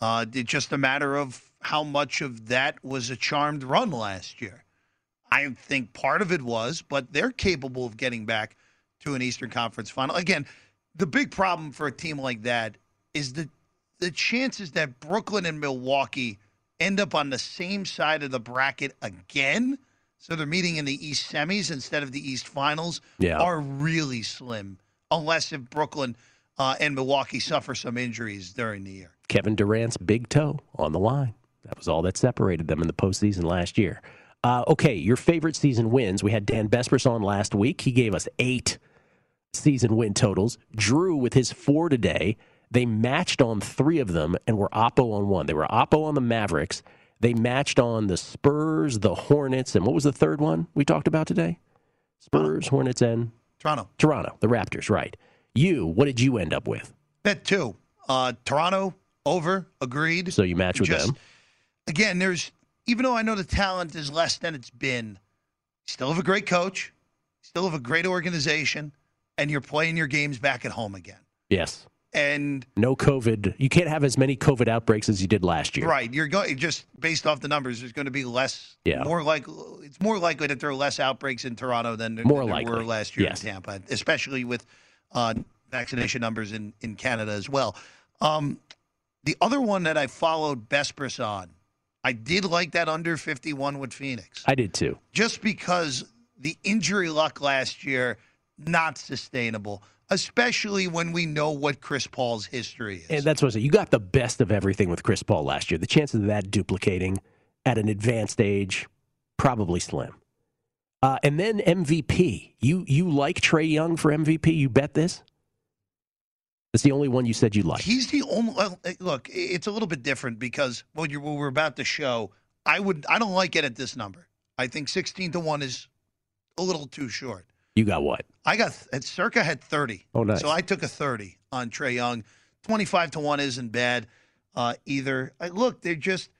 [SPEAKER 7] Uh, it's just a matter of how much of that was a charmed run last year. I think part of it was, but they're capable of getting back to an Eastern Conference final. Again, the big problem for a team like that is the the chances that Brooklyn and Milwaukee end up on the same side of the bracket again, so they're meeting in the East semis instead of the East finals,
[SPEAKER 6] Yeah.
[SPEAKER 7] are really slim. Unless if Brooklyn uh, and Milwaukee suffer some injuries during the year.
[SPEAKER 6] Kevin Durant's big toe on the line. That was all that separated them in the postseason last year. Uh, okay, your favorite season wins. We had Dan Bespers on last week. He gave us eight season win totals. Drew with his four today. They matched on three of them and were Oppo on one. They were Oppo on the Mavericks. They matched on the Spurs, the Hornets, and what was the third one we talked about today? Spurs, Hornets, and
[SPEAKER 7] Toronto.
[SPEAKER 6] Toronto, the Raptors, right. You, what did you end up with?
[SPEAKER 7] Bet two. Uh, Toronto over. Agreed.
[SPEAKER 6] So you match with
[SPEAKER 7] Just-
[SPEAKER 6] them.
[SPEAKER 7] Again, there's even though I know the talent is less than it's been, still have a great coach, still have a great organization, and you're playing your games back at home again.
[SPEAKER 6] Yes.
[SPEAKER 7] And
[SPEAKER 6] No COVID. You can't have as many COVID outbreaks as you did last year.
[SPEAKER 7] right, you're going just based off the numbers. There's going to be less.
[SPEAKER 6] Yeah.
[SPEAKER 7] More like it's more likely that there are less outbreaks in Toronto than, there-
[SPEAKER 6] More
[SPEAKER 7] than
[SPEAKER 6] likely,
[SPEAKER 7] were last year
[SPEAKER 6] yes.
[SPEAKER 7] in Tampa, especially with uh, vaccination numbers in in Canada as well. Um, the other one that I followed Bespris on, I did like that under 51 with Phoenix.
[SPEAKER 6] I did too.
[SPEAKER 7] just because the injury luck last year not sustainable, especially when we know what Chris Paul's history is.
[SPEAKER 6] And that's what I said. You got the best of everything with Chris Paul last year. The chances of that duplicating at an advanced age, probably slim. Uh, and then MVP. You you like Trae Young for MVP? You bet this? That's the only one you said you like.
[SPEAKER 7] He's the only eh, look. It's a little bit different because when, you're, what we're about to show, I would I don't like it at this number. I think 16 to one is a little too short.
[SPEAKER 6] You got what?
[SPEAKER 7] I got at Circa had 30.
[SPEAKER 6] Oh, nice.
[SPEAKER 7] So I took a 30 on Trae Young. 25 to one isn't bad uh, either. I, look, they're just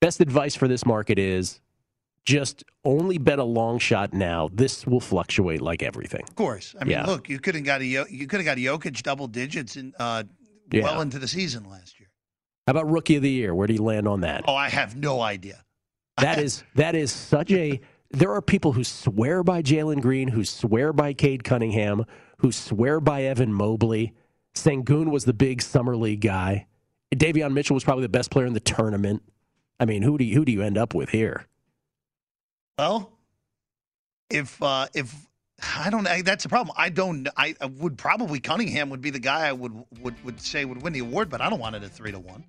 [SPEAKER 6] Best advice for this market is just only bet a long shot now. This will fluctuate like everything.
[SPEAKER 7] Of course. I mean,
[SPEAKER 6] Yeah.
[SPEAKER 7] look, you could have got a Yo- you could have got a Jokic double digits in uh,
[SPEAKER 6] Yeah.
[SPEAKER 7] well into the season last year.
[SPEAKER 6] How about rookie of the year? Where do you land on that?
[SPEAKER 7] Oh, I have no idea.
[SPEAKER 6] That is that is such a. There are people who swear by Jalen Green, who swear by Cade Cunningham, who swear by Evan Mobley. Sengun was the big summer league guy. Davion Mitchell was probably the best player in the tournament. I mean, who do you, who do you end up with here?
[SPEAKER 7] Well, if uh, if I don't, I, that's the problem. I don't. I, I would probably Cunningham would be the guy I would would would say would win the award, but I don't want it at three to one.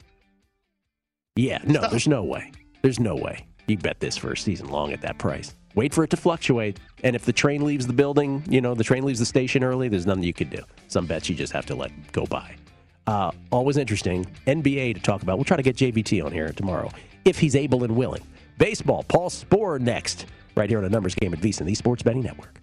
[SPEAKER 6] Yeah, no, there's no way. There's no way you bet this for a season long at that price. Wait for it to fluctuate, and if the train leaves the building, you know, the train leaves the station early. There's nothing you can do. Some bets you just have to let go by. Uh, always interesting. NBA to talk about. We'll try to get JVT on here tomorrow if he's able and willing. Baseball. Paul Sporer next, right here on a numbers game at VSiN, the Sports Betting Network.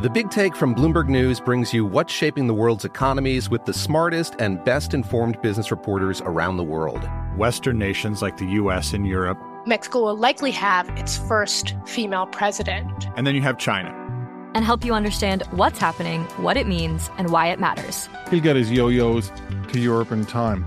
[SPEAKER 8] The Big Take from Bloomberg News brings you what's shaping the world's economies with the smartest and best informed business reporters around the world.
[SPEAKER 9] Western nations like the US and Europe.
[SPEAKER 10] Mexico will likely have its first female president.
[SPEAKER 9] And then you have China.
[SPEAKER 13] and help you understand what's happening, what it means, and why it matters.
[SPEAKER 14] He'll get his yo yos to Europe in time.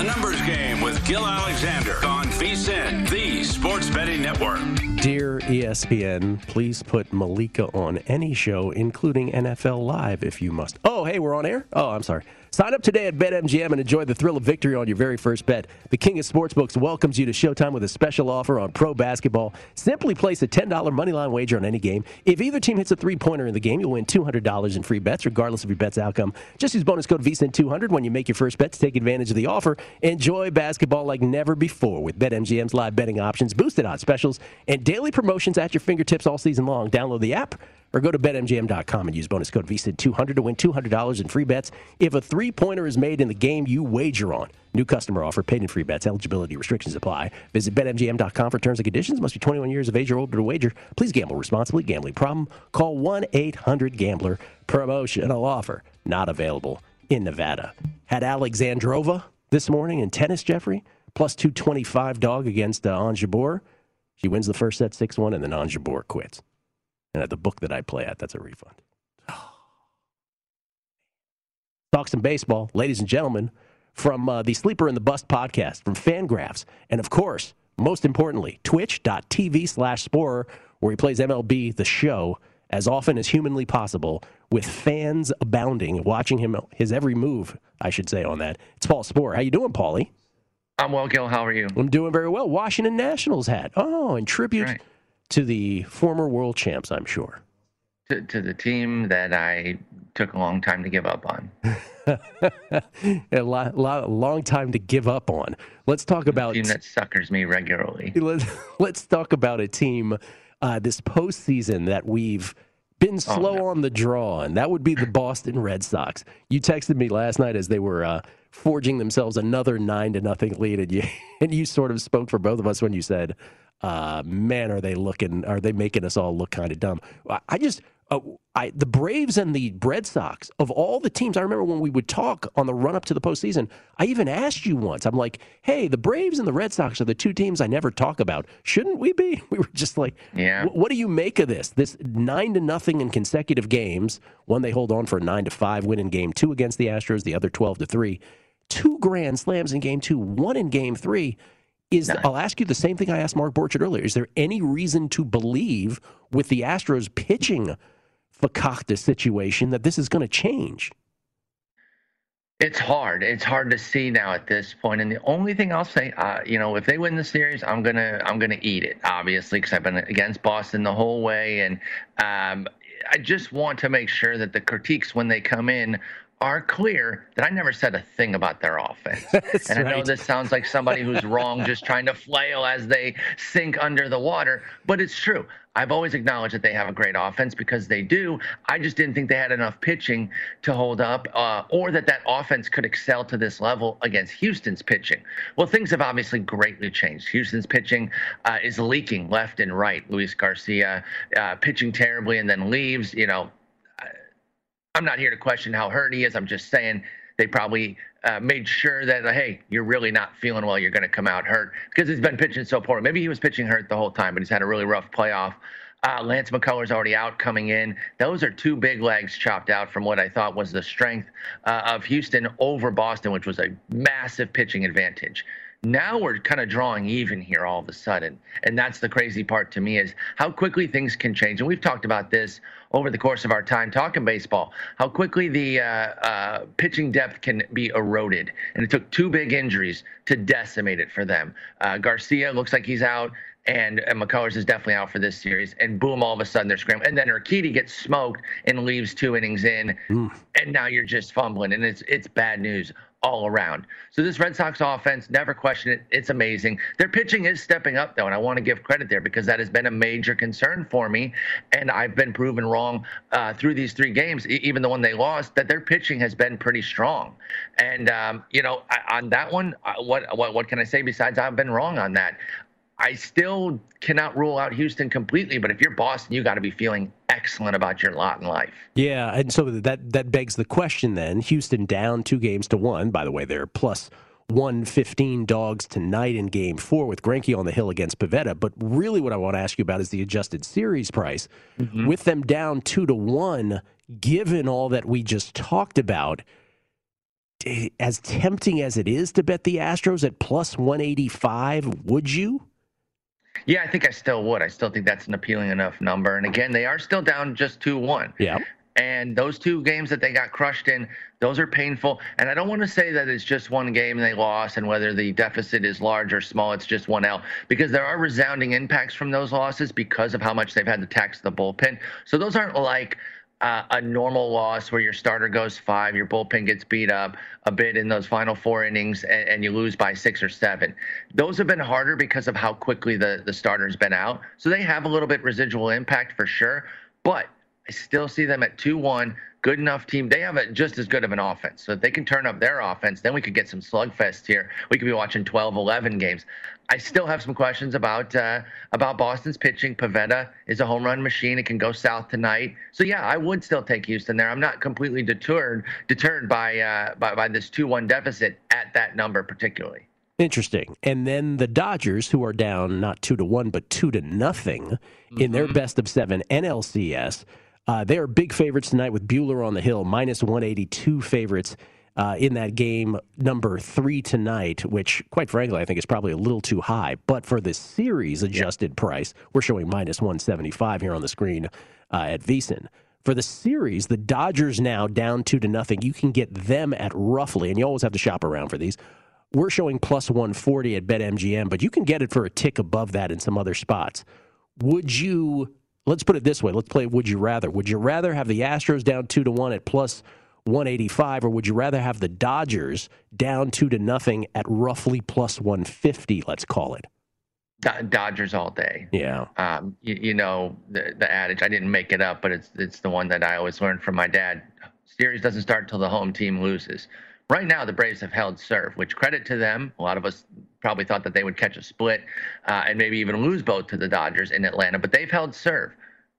[SPEAKER 4] A numbers game with Gill Alexander on VSIN, the Sports Betting Network.
[SPEAKER 6] Dear ESPN, please put Malika on any show, including NFL Live, if you must. Oh, hey, we're on air? Oh, I'm sorry. Sign up today at BetMGM and enjoy the thrill of victory on your very first bet. The King of Sportsbooks welcomes you to Showtime with a special offer on pro basketball. Simply place a $10 moneyline wager on any game. If either team hits a three pointer in the game, you'll win $200 in free bets, regardless of your bet's outcome. Just use bonus code VSIN200 when you make your first bet to take advantage of the offer. Enjoy basketball like never before with BetMGM's live betting options, boosted odds specials, and daily promotions at your fingertips all season long. Download the app or go to betmgm.com and use bonus code VSIN200 to win $200 in free bets if a three-pointer is made in the game you wager on. New customer offer, paid in free bets. Eligibility restrictions apply. Visit betmgm.com for terms and conditions. Must be 21 years of age or older to wager. Please gamble responsibly. Gambling problem? Call 1-800-GAMBLER. Promotional offer not available in Nevada. Had Alexandrova this morning in tennis, Jeffrey. Plus 225 dog against uh, Ons Jabeur. She wins the first set 6-1 and then Ons Jabeur quits. And at the book that I play at, that's a refund. Talk some baseball, ladies and gentlemen, from uh, the Sleeper in the Bust podcast, from Fangraphs, and of course, most importantly, twitch.tv slash Sporer, where he plays MLB The Show as often as humanly possible, with fans abounding, watching him his every move, I should say, on that. It's Paul Sporer. How you doing, Paulie?
[SPEAKER 15] I'm well, Gill. How are you?
[SPEAKER 6] I'm doing very well. Washington Nationals hat. Oh, in tribute
[SPEAKER 15] Right.
[SPEAKER 6] To the former world champs, I'm sure.
[SPEAKER 15] To, to the team that I took a long time to give up on.
[SPEAKER 6] a lot, lot, long time to give up on. Let's talk about
[SPEAKER 15] team that suckers me regularly.
[SPEAKER 6] Let's, let's talk about a team uh, this postseason that we've been slow oh, no. on the draw, and that would be the Boston Red Sox. You texted me last night as they were uh, forging themselves another nine to nothing lead, and you and you sort of spoke for both of us when you said, uh, "Man, are they looking? Are they making us all look kind of dumb?" I just uh, I, the Braves and the Red Sox, of all the teams, I remember when we would talk on the run up to the postseason, I even asked you once, I'm like, hey, the Braves and the Red Sox are the two teams I never talk about. Shouldn't we be? We were just like,
[SPEAKER 15] yeah.
[SPEAKER 6] what do you make of this? This nine to nothing in consecutive games. One they hold on for a nine to five win in game two against the Astros, the other 12 to three. Two grand slams in game two, one in game three. Is no. I'll ask you the same thing I asked Mark Borchardt earlier. Is there any reason to believe with the Astros pitching fakakta situation that this is going to change?
[SPEAKER 15] It's hard. It's hard to see now at this point. And the only thing I'll say, uh, you know, if they win the series, I'm gonna I'm gonna eat it, obviously, because I've been against Boston the whole way, and um, I just want to make sure that the critiques when they come in are clear that I never said a thing about their offense. and I know this sounds like somebody who's wrong, just trying to flail as they sink under the water, but it's true. I've always acknowledged that they have a great offense because they do. I just didn't think they had enough pitching to hold up, uh, or that that offense could excel to this level against Houston's pitching. Well, things have obviously greatly changed. Houston's pitching uh, is leaking left and right. Luis Garcia uh, pitching terribly and then leaves. You know, I'm not here to question how hurt he is. I'm just saying they probably uh, made sure that uh, hey, you're really not feeling well. You're going to come out hurt because he's been pitching so poor. Maybe he was pitching hurt the whole time, but he's had a really rough playoff. Uh, Lance McCullers already out coming in. Those are two big legs chopped out from what I thought was the strength uh, of Houston over Boston, which was a massive pitching advantage. Now we're kind of drawing even here all of a sudden. And that's the crazy part to me is how quickly things can change. And we've talked about this over the course of our time talking baseball, how quickly the uh, uh, pitching depth can be eroded. And it took two big injuries to decimate it for them. Uh, Garcia looks like he's out and, and McCullers is definitely out for this series. And boom, all of a sudden they're scrambling. And then Urquidy gets smoked and leaves two innings in, and now you're just fumbling, and it's it's bad news all around. So this Red Sox offense, never question it. It's amazing. Their pitching is stepping up though, and I want to give credit there because that has been a major concern for me, and I've been proven wrong uh, through these three games, even the one they lost, that their pitching has been pretty strong. And um, you know, on that one, uh, what what what can I say besides I've been wrong on that? I still cannot rule out Houston completely, but if you're Boston, you got to be feeling excellent about your lot in life.
[SPEAKER 6] Yeah, and so that that begs the question then. Houston down two games to one. By the way, they're plus 115 dogs tonight in game four with Greinke on the hill against Pivetta. But really, what I want to ask you about is the adjusted series price. Mm-hmm. With them down two to one, given all that we just talked about, as tempting as it is to bet the Astros at plus 185, would you?
[SPEAKER 15] Yeah, I think I still would. I still think that's an appealing enough number. And again, they are still down just 2 1.
[SPEAKER 6] Yeah.
[SPEAKER 15] And those two games that they got crushed in, those are painful. And I don't want to say that it's just one game they lost and whether the deficit is large or small, it's just one L, because there are resounding impacts from those losses because of how much they've had to tax the bullpen. So those aren't like uh, a normal loss where your starter goes five, your bullpen gets beat up a bit in those final four innings, and, and, you lose by six or seven. Those have been harder because of how quickly the, the starter's been out. So they have a little bit residual impact for sure. But I still see them at 2 1 good enough team. They have a, just as good of an offense. So if they can turn up their offense, then we could get some slugfest here. We could be watching 12, 11 games. I still have some questions about uh, about Boston's pitching. Pivetta is a home run machine. It can go south tonight. So yeah, I would still take Houston there. I'm not completely deterred deterred by uh, by, by this two one deficit at that number particularly.
[SPEAKER 6] Interesting. And then the Dodgers, who are down not two to one but two to nothing mm-hmm. in their mm-hmm. best of seven NLCS. Uh, they are big favorites tonight with Buehler on the hill, minus 182 favorites uh, in that game, number three tonight, which, quite frankly, I think is probably a little too high. But for the series adjusted price, we're showing minus 175 here on the screen uh, at VSiN. For the series, the Dodgers now down two to nothing. You can get them at roughly, and you always have to shop around for these. We're showing plus 140 at BetMGM, but you can get it for a tick above that in some other spots would you? Let's put it this way. Let's play. Would you rather? Would you rather have the Astros down two to one at plus 185, or would you rather have the Dodgers down two to nothing at roughly plus 150? Let's call it.
[SPEAKER 15] Do- Dodgers all day.
[SPEAKER 6] Yeah.
[SPEAKER 15] Um, you, you know the the adage. I didn't make it up, but it's it's the one that I always learned from my dad. Series doesn't start till the home team loses. Right now, the Braves have held serve, which credit to them. A lot of us probably thought that they would catch a split uh, and maybe even lose both to the Dodgers in Atlanta, but they've held serve.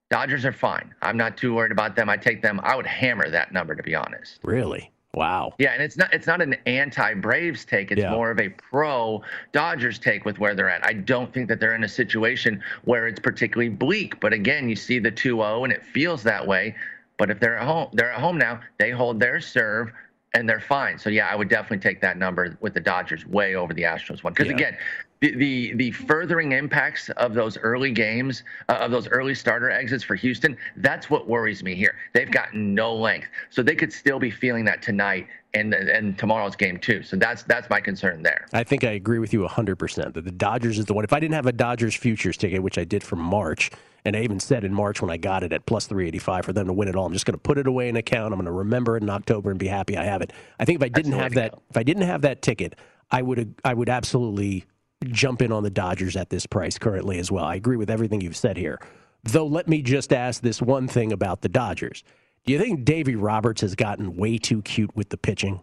[SPEAKER 15] Dodgers are fine. I'm not too worried about them. I take them. I would hammer that number to be honest.
[SPEAKER 6] Really? Wow.
[SPEAKER 15] Yeah, and it's not it's not an anti-Braves take. It's
[SPEAKER 6] Yeah.
[SPEAKER 15] more of a pro Dodgers take with where they're at. I don't think that they're in a situation where it's particularly bleak. But again, you see the 2-0 and it feels that way. But if they're at home, they're at home now. They hold their serve and they're fine. So yeah, I would definitely take that number with the Dodgers way over the Astros one. Because
[SPEAKER 6] Yeah.
[SPEAKER 15] again, the, the the furthering impacts of those early games, uh, of those early starter exits for Houston, that's what worries me here. They've gotten no length, so they could still be feeling that tonight and and tomorrow's game too. So that's that's my concern there.
[SPEAKER 6] I think I agree with you 100% that the Dodgers is the one. If I didn't have a Dodgers futures ticket, which I did for March, and I even said in March when I got it at plus 385 for them to win it all, I'm just going to put it away in an account. I'm going to remember it in October and be happy I have it. I think if I didn't have that, if I didn't have that ticket, I would I would absolutely jump in on the Dodgers at this price currently as well. I agree with everything you've said here. Though let me just ask this one thing about the Dodgers. Do you think Davy Roberts has gotten way too cute with the pitching?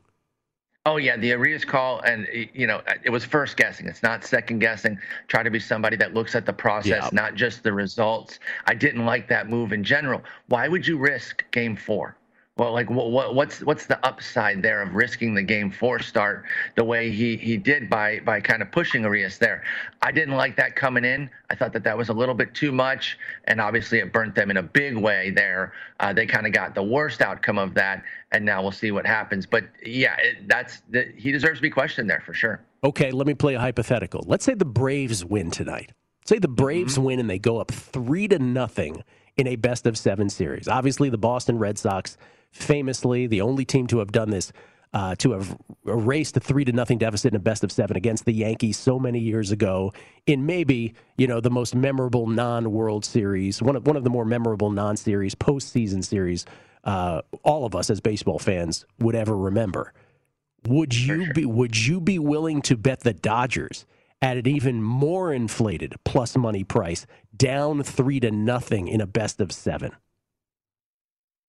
[SPEAKER 15] Oh yeah, the Urias call, and you know, it was first guessing. It's not second guessing. Try to be somebody that looks at the process,
[SPEAKER 6] Yeah.
[SPEAKER 15] not just the results. I didn't like that move in general. Why would you risk Game Four? Well, like what, what what's what's the upside there of risking the Game Four start the way he he did by by kind of pushing Urias there? I didn't like that coming in. I thought that that was a little bit too much, and obviously it burnt them in a big way there. Uh, they kind of got the worst outcome of that, and now we'll see what happens. But yeah, it, that's the, he deserves to be questioned there for sure.
[SPEAKER 6] Okay, let me play a hypothetical. Let's say the Braves win tonight. Say the Braves win and they go up three to nothing in a best of seven series. Obviously, the Boston Red Sox, famously the only team to have done this, uh, to have erased a three to nothing deficit in a best of seven against the Yankees so many years ago in maybe you know the most memorable non-World Series, one of one of the more memorable non-series postseason series. Uh, all of us as baseball fans would ever remember. Would you be would you be willing to bet the Dodgers at an even more inflated plus money price, down three to nothing in a best of seven?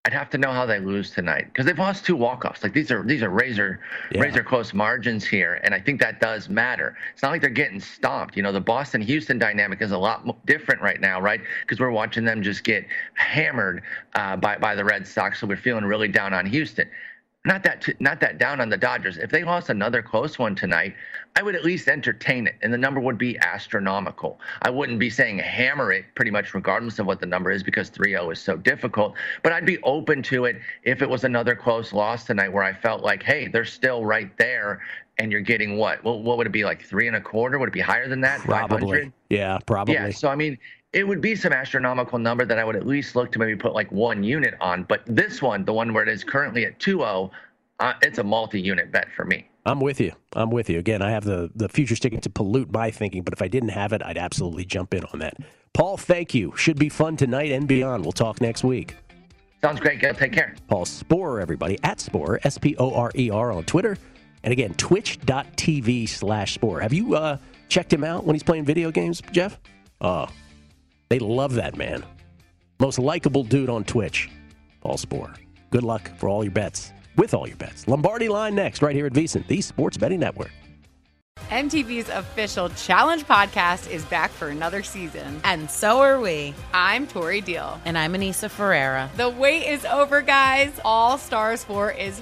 [SPEAKER 15] I'd have to know how they lose tonight because they've lost two walk-offs. Like these are these are razor
[SPEAKER 6] Yeah.
[SPEAKER 15] razor close margins here, and I think that does matter. It's not like they're getting stomped. You know, the Boston Houston dynamic is a lot different right now, right? Because we're watching them just get hammered uh, by by the Red Sox, so we're feeling really down on Houston. Not that t- not that down on the Dodgers. If they lost another close one tonight, I would at least entertain it, and the number would be astronomical. I wouldn't be saying hammer it, pretty much regardless of what the number is, because 3-0 is so difficult. But I'd be open to it if it was another close loss tonight, where I felt like, hey, they're still right there, and you're getting what? Well, what would it be like three and a quarter? Would it be higher than that? 500?
[SPEAKER 6] Probably. Yeah, probably.
[SPEAKER 15] Yeah, so I mean, it would be some astronomical number that I would at least look to maybe put like one unit on. But this one, the one where it is currently at 2-0, uh, it's a multi-unit bet for me.
[SPEAKER 6] I'm with you. I'm with you. Again, I have the the futures ticket to pollute my thinking, but if I didn't have it, I'd absolutely jump in on that. Paul, thank you. Should be fun tonight and beyond. We'll talk next week.
[SPEAKER 15] Sounds great, Gill. Take care.
[SPEAKER 6] Paul Sporer, everybody, at Sporer, S P O R E R on Twitter. And again, twitch.tv slash Sporer. Have you uh, checked him out when he's playing video games, Jeff? Oh, they love that man. Most likable dude on Twitch, Paul Sporer. Good luck for all your bets, with all your bets. Lombardi line next, right here at VSiN, the Sports Betting Network.
[SPEAKER 16] MTV's official Challenge podcast is back for another season.
[SPEAKER 17] And so are we.
[SPEAKER 16] I'm Tori Deal.
[SPEAKER 17] And I'm Aneesa Ferreira.
[SPEAKER 16] The wait is over, guys. All Stars 4 is